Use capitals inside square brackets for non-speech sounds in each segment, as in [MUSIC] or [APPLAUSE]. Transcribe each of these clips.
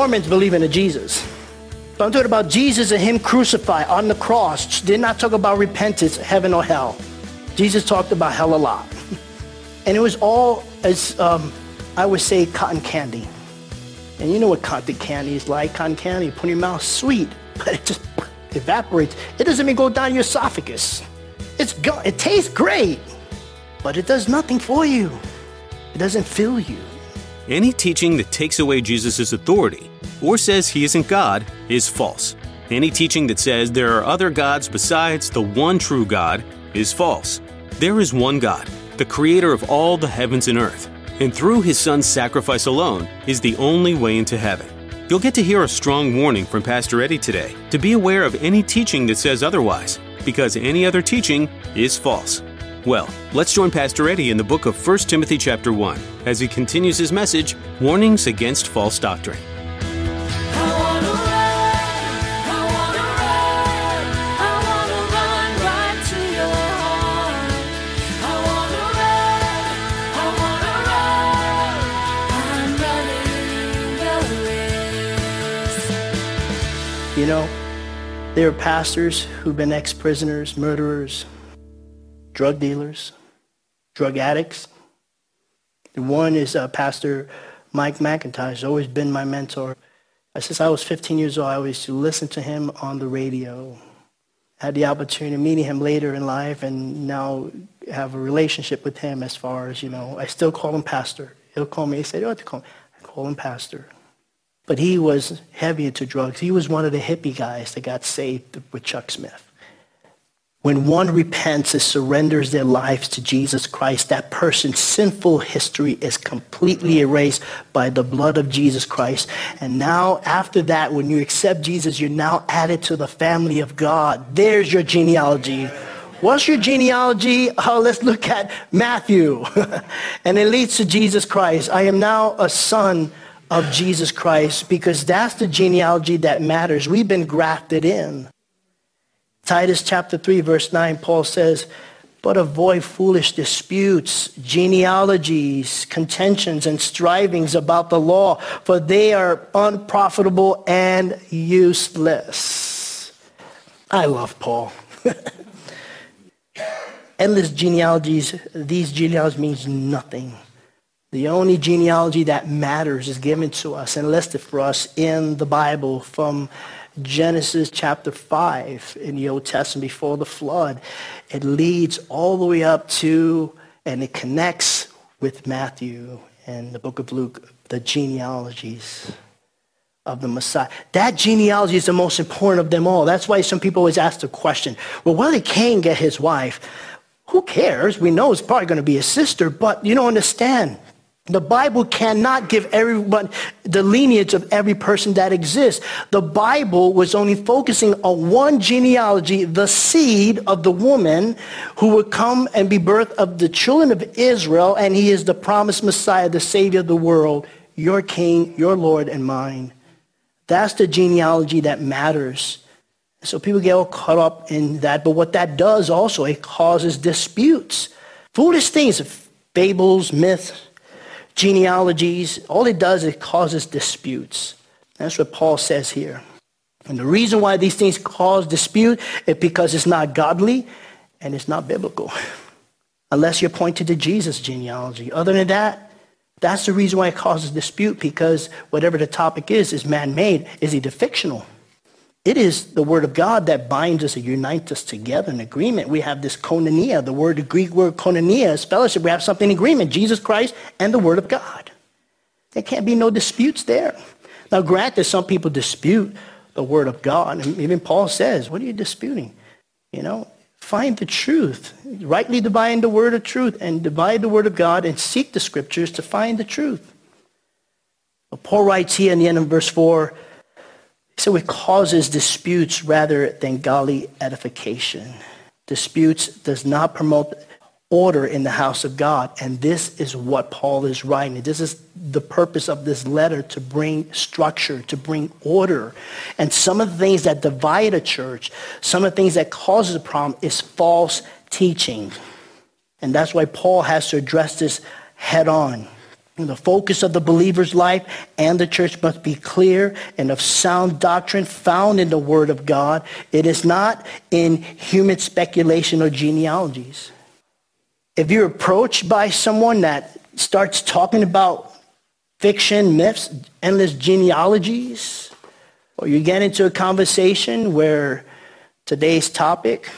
Mormons believe in a Jesus. But I'm talking about Jesus and him crucified on the cross. Did not talk about repentance, heaven or hell. Jesus talked about hell a lot. [LAUGHS] And it was all, as um, I would say, cotton candy. And you know what cotton candy is like. Cotton candy, put in your mouth, sweet, [LAUGHS] but it just [LAUGHS] evaporates. It doesn't even go down your esophagus. It's go- it tastes great, but it does nothing for you. It doesn't fill you. Any teaching that takes away Jesus' authority or says he isn't God is false. Any teaching that says there are other gods besides the one true God is false. There is one God, the creator of all the heavens and earth, and through his son's sacrifice alone is the only way into heaven. You'll get to hear a strong warning from Pastor Eddie today to be aware of any teaching that says otherwise, because any other teaching is false. Well, let's join Pastor Eddie in the book of 1 Timothy chapter 1 as he continues his message, Warnings Against False Doctrine. You know, there are pastors who've been ex-prisoners, murderers, drug dealers, drug addicts. One is uh, Pastor Mike MacIntosh. He's always been my mentor. Since I was 15 years old, I used to listen to him on the radio. I had the opportunity of meeting him later in life and now have a relationship with him as far as, you know, I still call him pastor. He'll call me, he said, what to call him? I call him pastor. But he was heavy into drugs. He was one of the hippie guys that got saved with Chuck Smith. When one repents and surrenders their lives to Jesus Christ, that person's sinful history is completely erased by the blood of Jesus Christ. And now, after that, when you accept Jesus, you're now added to the family of God. There's your genealogy. What's your genealogy? Oh, let's look at Matthew. [LAUGHS] and it leads to Jesus Christ. I am now a son of Jesus Christ because that's the genealogy that matters. We've been grafted in. Titus chapter 3, verse 9, Paul says, but avoid foolish disputes, genealogies, contentions, and strivings about the law, for they are unprofitable and useless. I love Paul. [LAUGHS] Endless genealogies, these genealogies means nothing. The only genealogy that matters is given to us and listed for us in the Bible from Genesis chapter 5 in the Old Testament before the flood. It leads all the way up to, and it connects with Matthew and the book of Luke, the genealogies of the Messiah. That genealogy is the most important of them all. That's why some people always ask the question, well, why did Cain get his wife? Who cares? We know it's probably going to be his sister, but you don't understand. The Bible cannot give everyone the lineage of every person that exists. The Bible was only focusing on one genealogy, the seed of the woman who would come and be birth of the children of Israel, and he is the promised Messiah, the Savior of the world, your King, your Lord, and mine. That's the genealogy that matters. So people get all caught up in that, but what that does also, it causes disputes. Foolish things, fables, myths, genealogies, all it does is causes disputes. That's what Paul says here. And the reason why these things cause dispute is because it's not godly and it's not biblical. [LAUGHS] Unless you're pointed to Jesus' genealogy. Other than that, that's the reason why it causes dispute because whatever the topic is, is man-made. Is either fictional it is the word of God that binds us and unites us together in agreement. We have this koinonia, the word, the Greek word koinonia is fellowship. We have something in agreement, Jesus Christ and the word of God. There can't be no disputes there. Now, granted, some people dispute the word of God. And even Paul says, what are you disputing? You know, find the truth. Rightly divide the word of truth and divide the word of God and seek the scriptures to find the truth. But Paul writes here in the end of verse 4, said it causes disputes rather than godly edification. Disputes does not promote order in the house of God. And this is what Paul is writing. This is the purpose of this letter to bring structure, to bring order. And some of the things that divide a church, some of the things that causes a problem is false teaching. And that's why Paul has to address this head on. The focus of the believer's life and the church must be clear and of sound doctrine found in the Word of God. It is not in human speculation or genealogies. If you're approached by someone that starts talking about fiction, myths, endless genealogies, or you get into a conversation where today's topic,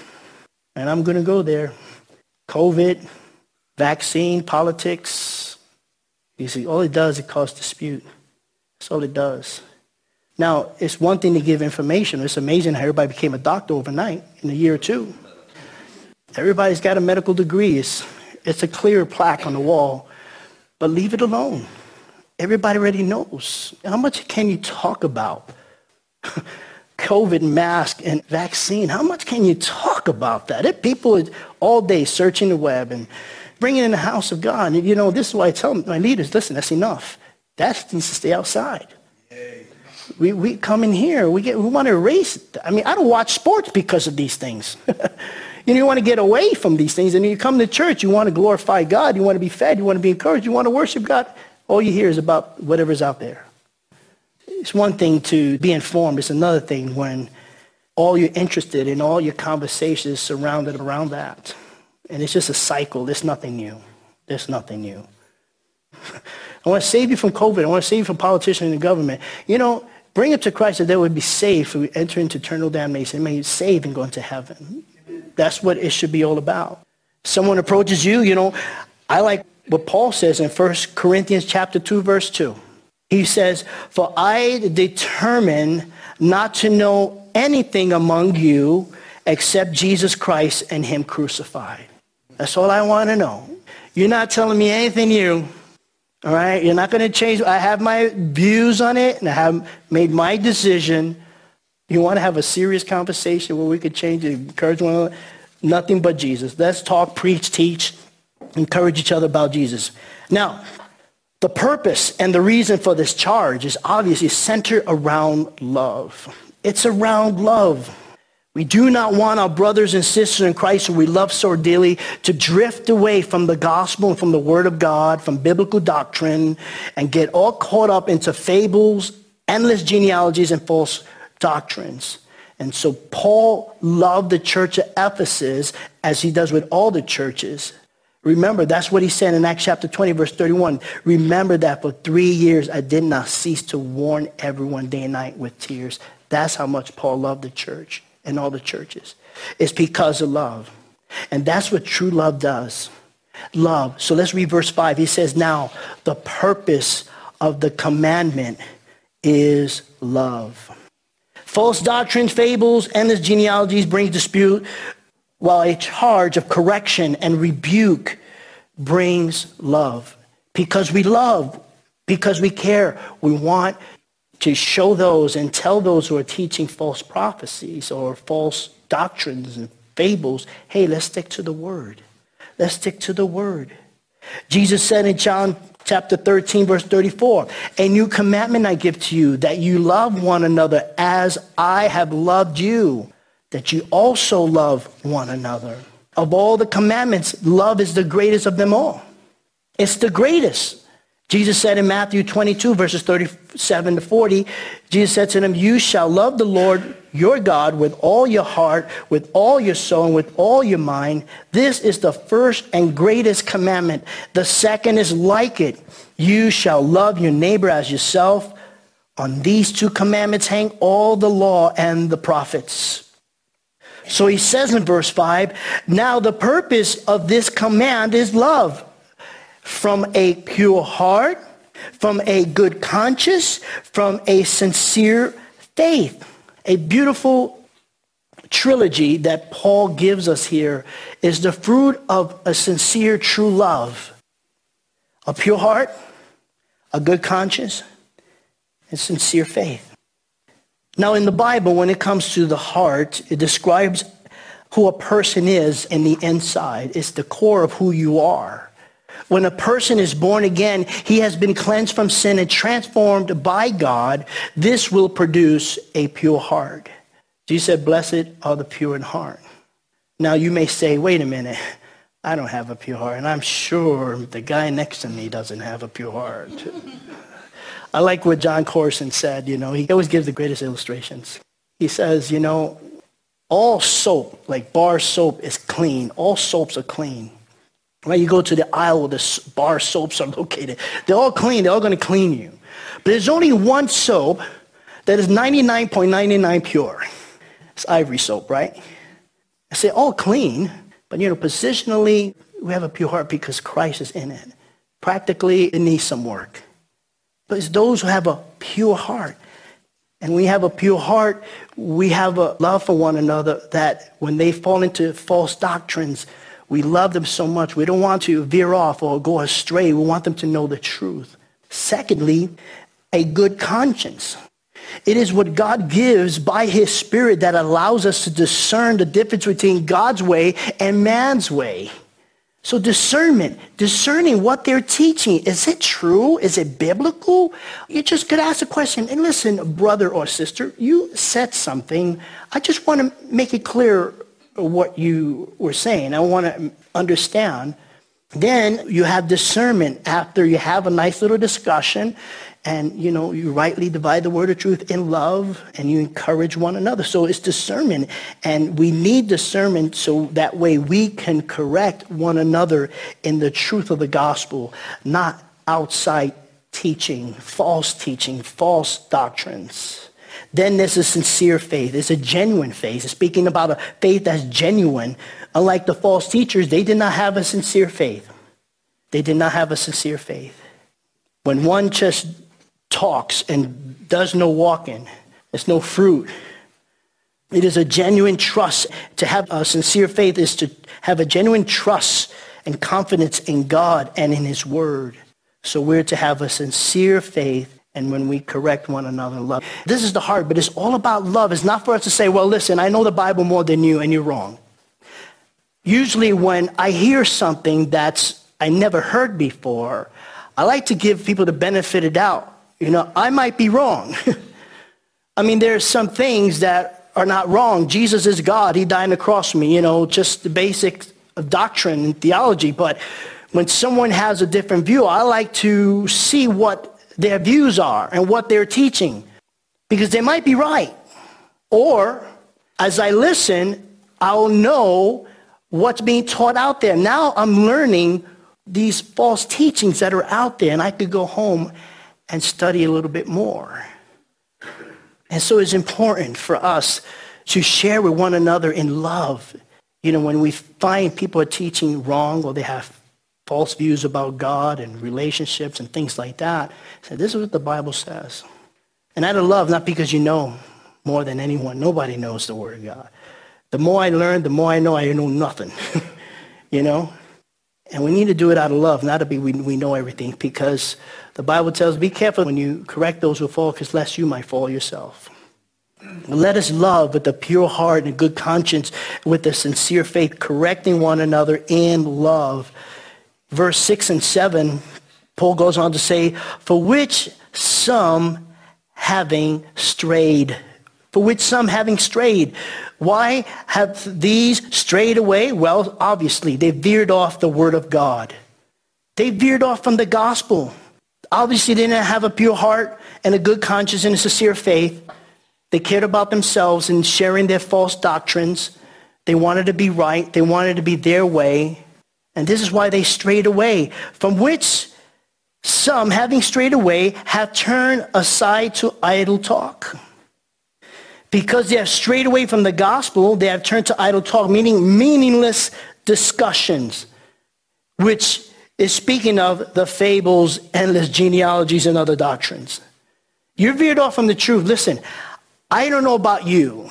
and I'm going to go there, COVID, vaccine, politics. You see, all it does is cause dispute. That's all it does. Now, it's one thing to give information. It's amazing how everybody became a doctor overnight in a year or two. Everybody's got a medical degree. It's, it's a clear plaque on the wall. But leave it alone. Everybody already knows. How much can you talk about? [LAUGHS] COVID mask and vaccine. How much can you talk about that? If people are all day searching the web and bringing in the house of God, and you know, this is why I tell my leaders, listen, that's enough. That needs to stay outside. We, we come in here, we, get, we want to erase. I mean, I don't watch sports because of these things. [LAUGHS] you know, you want to get away from these things. And you come to church, you want to glorify God, you want to be fed, you want to be encouraged, you want to worship God. All you hear is about whatever's out there. It's one thing to be informed. It's another thing when all you're interested in, all your conversations surrounded around that. And it's just a cycle. There's nothing new. There's nothing new. [LAUGHS] I want to save you from COVID. I want to save you from politicians and the government. You know, bring it to Christ that they would be saved if we enter into eternal damnation. May be saved and go into heaven. That's what it should be all about. Someone approaches you, you know, I like what Paul says in 1 Corinthians chapter 2, verse 2. He says, For I determine not to know anything among you except Jesus Christ and him crucified. That's all I want to know. You're not telling me anything new. All right? You're not going to change. I have my views on it and I have made my decision. You want to have a serious conversation where we could change it, encourage one another? Nothing but Jesus. Let's talk, preach, teach, encourage each other about Jesus. Now, the purpose and the reason for this charge is obviously centered around love. It's around love. We do not want our brothers and sisters in Christ who we love so dearly to drift away from the gospel and from the word of God, from biblical doctrine, and get all caught up into fables, endless genealogies, and false doctrines. And so Paul loved the church of Ephesus as he does with all the churches. Remember, that's what he said in Acts chapter 20, verse 31. Remember that for three years I did not cease to warn everyone day and night with tears. That's how much Paul loved the church and all the churches. It's because of love. And that's what true love does. Love. So let's read verse 5. He says, Now, the purpose of the commandment is love. False doctrines, fables, and endless genealogies bring dispute, while a charge of correction and rebuke brings love. Because we love, because we care, we want to show those and tell those who are teaching false prophecies or false doctrines and fables, hey, let's stick to the word. Let's stick to the word. Jesus said in John chapter 13, verse 34, a new commandment I give to you, that you love one another as I have loved you that you also love one another. Of all the commandments, love is the greatest of them all. It's the greatest. Jesus said in Matthew 22, verses 37 to 40, Jesus said to them, you shall love the Lord your God with all your heart, with all your soul, and with all your mind. This is the first and greatest commandment. The second is like it. You shall love your neighbor as yourself. On these two commandments hang all the law and the prophets. So he says in verse 5, now the purpose of this command is love from a pure heart, from a good conscience, from a sincere faith. A beautiful trilogy that Paul gives us here is the fruit of a sincere, true love. A pure heart, a good conscience, and sincere faith. Now, in the Bible, when it comes to the heart, it describes who a person is in the inside. It's the core of who you are. When a person is born again, he has been cleansed from sin and transformed by God. This will produce a pure heart. Jesus said, blessed are the pure in heart. Now you may say, wait a minute, I don't have a pure heart. And I'm sure the guy next to me doesn't have a pure heart. [LAUGHS] I like what Jon Courson said, you know, he always gives the greatest illustrations. He says, you know, all soap, like bar soap, is clean. All soaps are clean. Right? You go to the aisle where the bar soaps are [LAUGHS] located. They're all clean. They're all going to clean you. But there's only one soap that is 99.99 pure. It's ivory soap, right? I say all clean, but you know, positionally, we have a pure heart because Christ is in it. Practically, it needs some work. But it's those who have a pure heart. And we have a pure heart, we have a love for one another that when they fall into false doctrines, we love them so much. We don't want to veer off or go astray. We want them to know the truth. Secondly, a good conscience. It is what God gives by his spirit that allows us to discern the difference between God's way and man's way. So discernment, discerning what they're teaching. Is it true? Is it biblical? You just could ask a question. And listen, brother or sister, you said something. I just want to make it clear what you were saying. I want to understand. Then you have discernment after you have a nice little discussion and you know you rightly divide the word of truth in love and you encourage one another so it's discernment and we need discernment so that way we can correct one another in the truth of the gospel not outside teaching false teaching false doctrines then there's a sincere faith it's a genuine faith it's speaking about a faith that's genuine unlike the false teachers they did not have a sincere faith they did not have a sincere faith when one just talks and does no walking. There's no fruit. It is a genuine trust. To have a sincere faith is to have a genuine trust and confidence in God and in his word. So we're to have a sincere faith and when we correct one another love. This is the heart, but it's all about love. It's not for us to say, well, listen, I know the Bible more than you and you're wrong. Usually when I hear something that's I never heard before, I like to give people the benefit of doubt you know, I might be wrong. [LAUGHS] I mean, there's some things that are not wrong. Jesus is God. He died on the cross for me, you know, just the basic doctrine and theology. But when someone has a different view, I like to see what their views are and what they're teaching because they might be right. Or as I listen, I'll know what's being taught out there. Now I'm learning these false teachings that are out there and I could go home and study a little bit more. And so it's important for us to share with one another in love. You know, when we find people are teaching wrong or they have false views about God and relationships and things like that, say, this is what the Bible says. And out of love, not because you know more than anyone. Nobody knows the Word of God. The more I learn, the more I know I know nothing. [LAUGHS] you know? And we need to do it out of love, not to be we, we know everything, because the Bible tells, be careful when you correct those who fall, because lest you might fall yourself. Let us love with a pure heart and a good conscience, with a sincere faith, correcting one another in love. Verse 6 and 7, Paul goes on to say, for which some having strayed, for which some having strayed. Why have these strayed away? Well, obviously, they veered off the word of God. They veered off from the gospel. Obviously, they didn't have a pure heart and a good conscience and a sincere faith. They cared about themselves and sharing their false doctrines. They wanted to be right. They wanted to be their way. And this is why they strayed away, from which some, having strayed away, have turned aside to idle talk. Because they have strayed away from the gospel, they have turned to idle talk, meaning meaningless discussions, which is speaking of the fables, endless genealogies, and other doctrines. You're veered off from the truth. Listen, I don't know about you,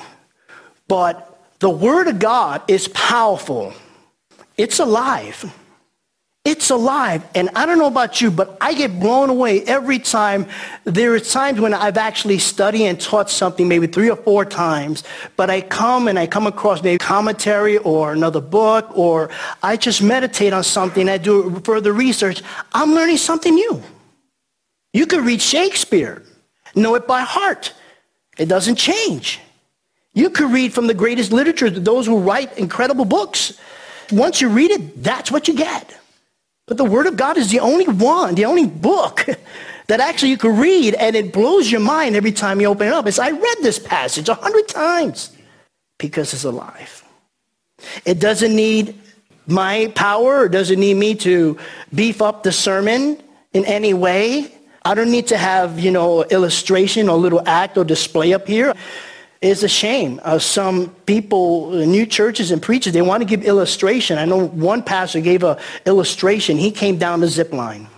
but the Word of God is powerful. It's alive. It's alive. And I don't know about you, but I get blown away every time. There are times when I've actually studied and taught something maybe three or four times, but I come and I come across maybe commentary or another book, or I just meditate on something. I do further research. I'm learning something new. You could read Shakespeare, know it by heart. It doesn't change. You could read from the greatest literature, those who write incredible books. Once you read it, that's what you get. But the Word of God is the only one, the only book [LAUGHS] that actually you can read and it blows your mind every time you open it up. It's, I read this passage a hundred times because it's alive. It doesn't need my power or doesn't need me to beef up the sermon in any way. I don't need to have, you know, illustration or little act or display up here. It's a shame. Uh, some people, uh, new churches and preachers, they want to give illustration. I know one pastor gave a illustration. He came down the zip line.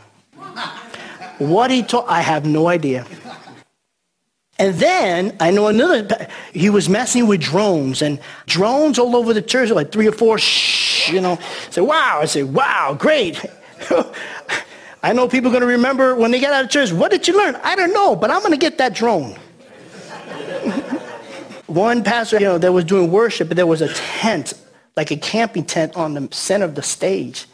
What he taught, I have no idea. And then I know another, he was messing with drones and drones all over the church, like three or four, shh, you know. I said, wow. I said, wow, great. [LAUGHS] I know people are going to remember when they get out of church, what did you learn? I don't know, but I'm going to get that drone. One pastor, you know, that was doing worship, but there was a tent, like a camping tent on the center of the stage.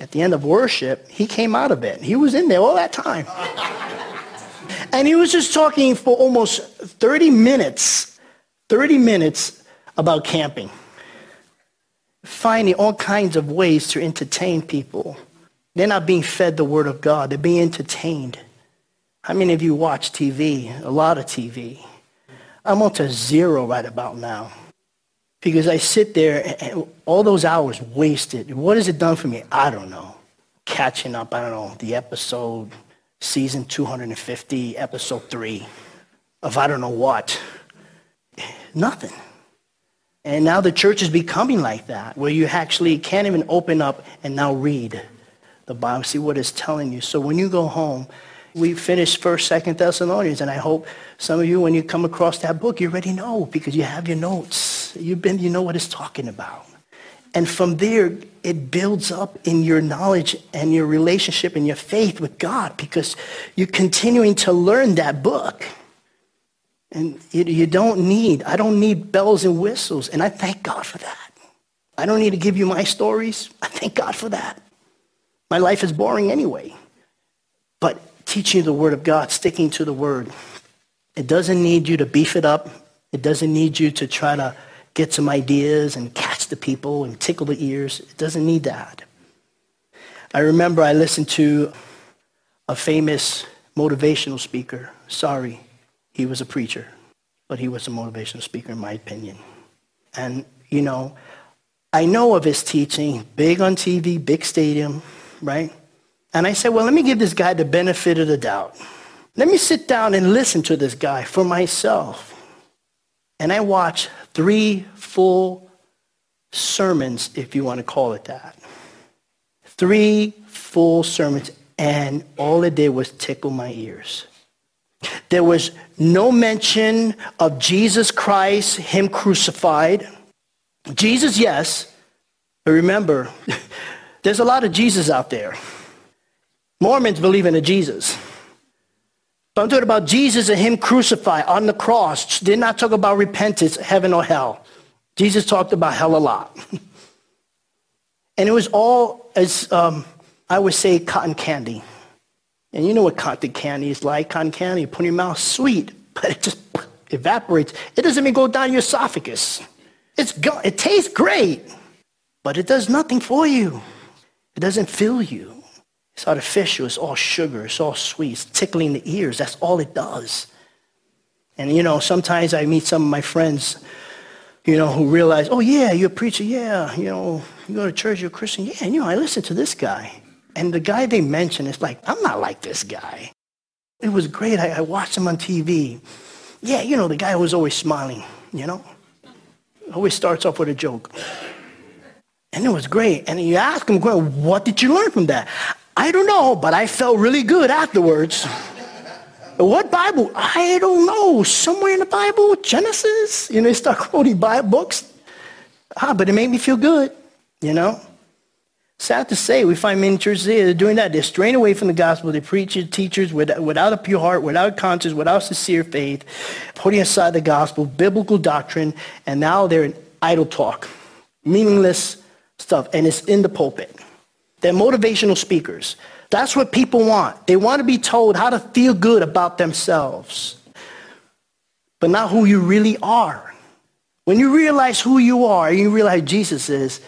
At the end of worship, he came out of it. He was in there all that time. [LAUGHS] and he was just talking for almost 30 minutes, 30 minutes about camping. Finding all kinds of ways to entertain people. They're not being fed the word of God. They're being entertained. How many of you watch TV? A lot of TV. I'm on to zero right about now. Because I sit there and all those hours wasted. What has it done for me? I don't know. Catching up, I don't know, the episode, season 250, episode 3 of I don't know what. Nothing. And now the church is becoming like that, where you actually can't even open up and now read the Bible, see what it's telling you. So when you go home, we finished First, Second Thessalonians, and I hope some of you, when you come across that book, you already know because you have your notes. You've been, you know what it's talking about. And from there, it builds up in your knowledge and your relationship and your faith with God because you're continuing to learn that book. And you, you don't need, I don't need bells and whistles. And I thank God for that. I don't need to give you my stories. I thank God for that. My life is boring anyway. Teaching the Word of God, sticking to the Word. It doesn't need you to beef it up. It doesn't need you to try to get some ideas and catch the people and tickle the ears. It doesn't need that. I remember I listened to a famous motivational speaker. Sorry, he was a preacher, but he was a motivational speaker in my opinion. And, you know, I know of his teaching, big on TV, big stadium, right? And I said, well, let me give this guy the benefit of the doubt. Let me sit down and listen to this guy for myself. And I watched three full sermons, if you want to call it that. Three full sermons, and all it did was tickle my ears. There was no mention of Jesus Christ, him crucified. Jesus, yes, but remember, [LAUGHS] there's a lot of Jesus out there. Mormons believe in a Jesus. But I'm talking about Jesus and him crucified on the cross. Did not talk about repentance, heaven or hell. Jesus talked about hell a lot. [LAUGHS] and it was all, as um, I would say, cotton candy. And you know what cotton candy is like. Cotton candy, you put in your mouth, sweet, [LAUGHS] but it just evaporates. It doesn't even go down your esophagus. It's go- it tastes great, but it does nothing for you. It doesn't fill you. It's artificial. It's all sugar. It's all sweet. It's tickling the ears. That's all it does. And, you know, sometimes I meet some of my friends, you know, who realize, oh, yeah, you're a preacher. Yeah, you know, you go to church, you're a Christian. Yeah, you know, I listen to this guy. And the guy they mention is like, I'm not like this guy. It was great. I, I watched him on TV. Yeah, you know, the guy was always smiling, you know. Always starts off with a joke. And it was great. And you ask him, what did you learn from that? I don't know, but I felt really good afterwards. what Bible? I don't know. Somewhere in the Bible, Genesis. You know, they start [LAUGHS] quoting Bible books. Ah, but it made me feel good, you know? Sad to say, we find many churches doing that. They're straying away from the gospel. They preach teachers without a pure heart, without conscience, without sincere faith, putting aside the gospel, biblical doctrine, and now they're in idle talk, meaningless stuff, and it's in the pulpit. They're motivational speakers. That's what people want. They want to be told how to feel good about themselves, but not who you really are. When you realize who you are and you realize Jesus is,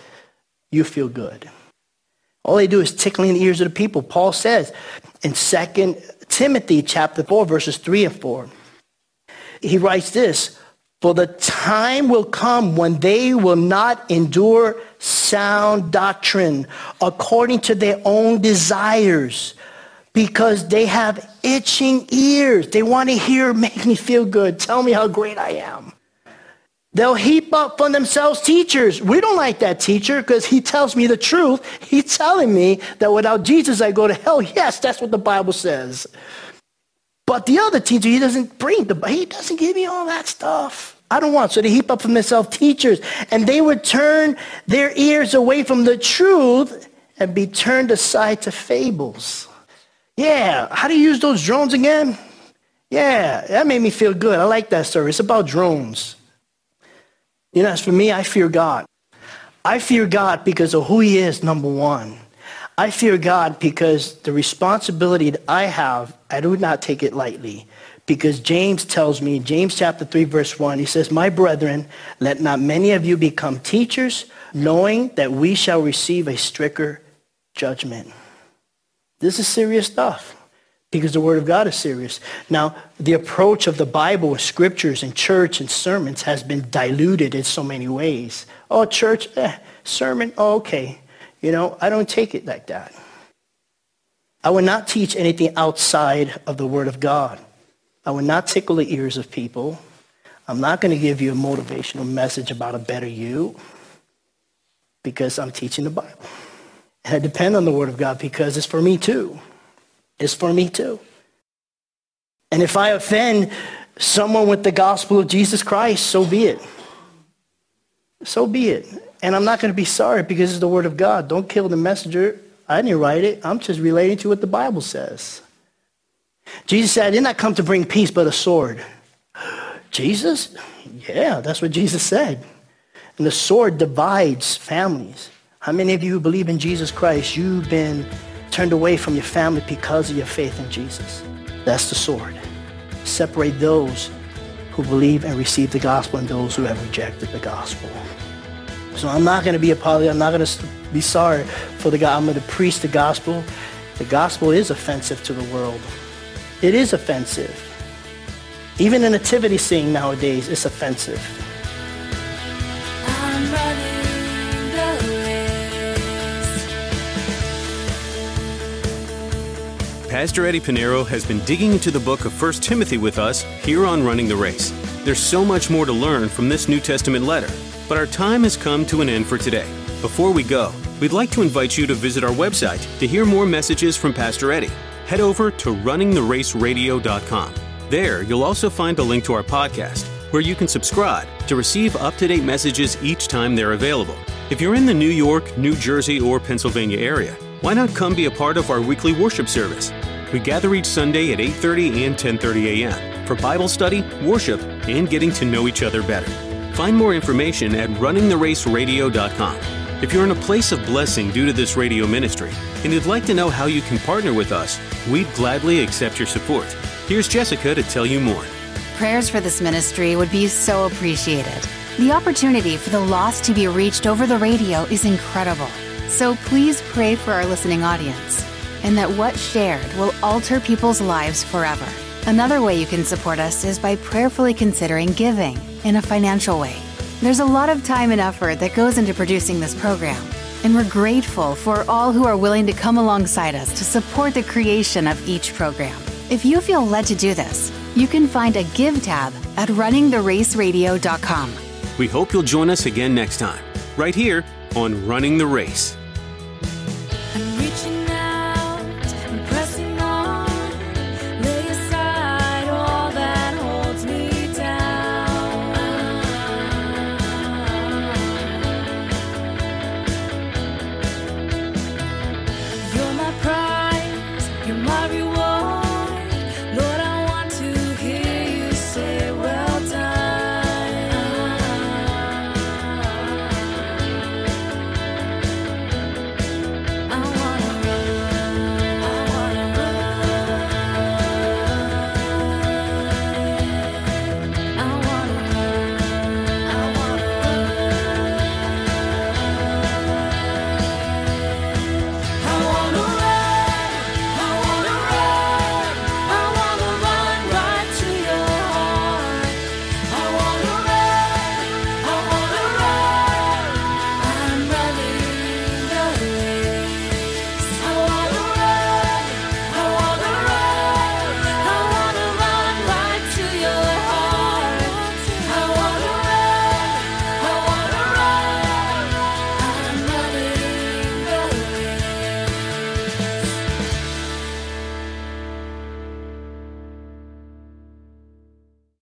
you feel good. All they do is tickling the ears of the people. Paul says in 2 Timothy chapter 4, verses 3 and 4, he writes this, For the time will come when they will not endure sound doctrine according to their own desires because they have itching ears. They want to hear, [LAUGHS] make me feel good, tell me how great I am. They'll heap up for themselves teachers. We don't like that teacher because he tells me the truth. He's telling me that without Jesus I go to hell. Yes, that's what the Bible says. But the other teacher, he doesn't bring the, he doesn't give me all that stuff. I don't want. So they heap up for themselves teachers and they would turn their ears away from the truth and be turned aside to fables. Yeah, how do you use those drones again? Yeah, that made me feel good. I like that story. It's about drones. You know, as for me, I fear God. I fear God because of who he is, number one. I fear God because the responsibility that I have, I do not take it lightly. Because James tells me, James chapter 3, verse 1, he says, My brethren, let not many of you become teachers, knowing that we shall receive a stricter judgment. This is serious stuff because the Word of God is serious. Now, the approach of the Bible and scriptures and church and sermons has been diluted in so many ways. Oh, church, eh, sermon, oh, okay. You know, I don't take it like that. I will not teach anything outside of the Word of God. I will not tickle the ears of people. I'm not going to give you a motivational message about a better you because I'm teaching the Bible. And I depend on the Word of God because it's for me too It's for me too. And if I offend someone with the gospel of Jesus Christ, so be it. So be it. And I'm not going to be sorry because it's the word of God. Don't kill the messenger. I didn't write it. I'm just relating to what the Bible says. Jesus said, I did not come to bring peace but a sword. Jesus? Yeah, that's what Jesus said. And the sword divides families. How many of you who believe in Jesus Christ, you've been turned away from your family because of your faith in Jesus. That's the sword. Separate those who believe and receive the gospel and those who have rejected the gospel. So I'm not going to be a poly. I'm not going to be sorry for the God. I'm going to preach the gospel. The gospel is offensive to the world. It is offensive. Even a nativity scene nowadays is offensive. Pastor Eddie Pinero has been digging into the book of 1 Timothy with us here on Running the Race. There's so much more to learn from this New Testament letter, but our time has come to an end for today. Before we go, we'd like to invite you to visit our website to hear more messages from Pastor Eddie. Head over to runningtheraceradio.com. There, you'll also find a link to our podcast where you can subscribe to receive up to date messages each time they're available. If you're in the New York, New Jersey, or Pennsylvania area, why not come be a part of our weekly worship service? We gather each Sunday at 8:30 and 10:30 a.m. for Bible study, worship, and getting to know each other better. Find more information at runningtheraceradio.com. If you're in a place of blessing due to this radio ministry and you'd like to know how you can partner with us, we'd gladly accept your support. Here's Jessica to tell you more. Prayers for this ministry would be so appreciated. The opportunity for the lost to be reached over the radio is incredible. So please pray for our listening audience and that what's shared will alter people's lives forever. Another way you can support us is by prayerfully considering giving in a financial way. There's a lot of time and effort that goes into producing this program, and we're grateful for all who are willing to come alongside us to support the creation of each program. If you feel led to do this, you can find a Give tab at runningtheraceradio.com. We hope you'll join us again next time, right here on Running the Race.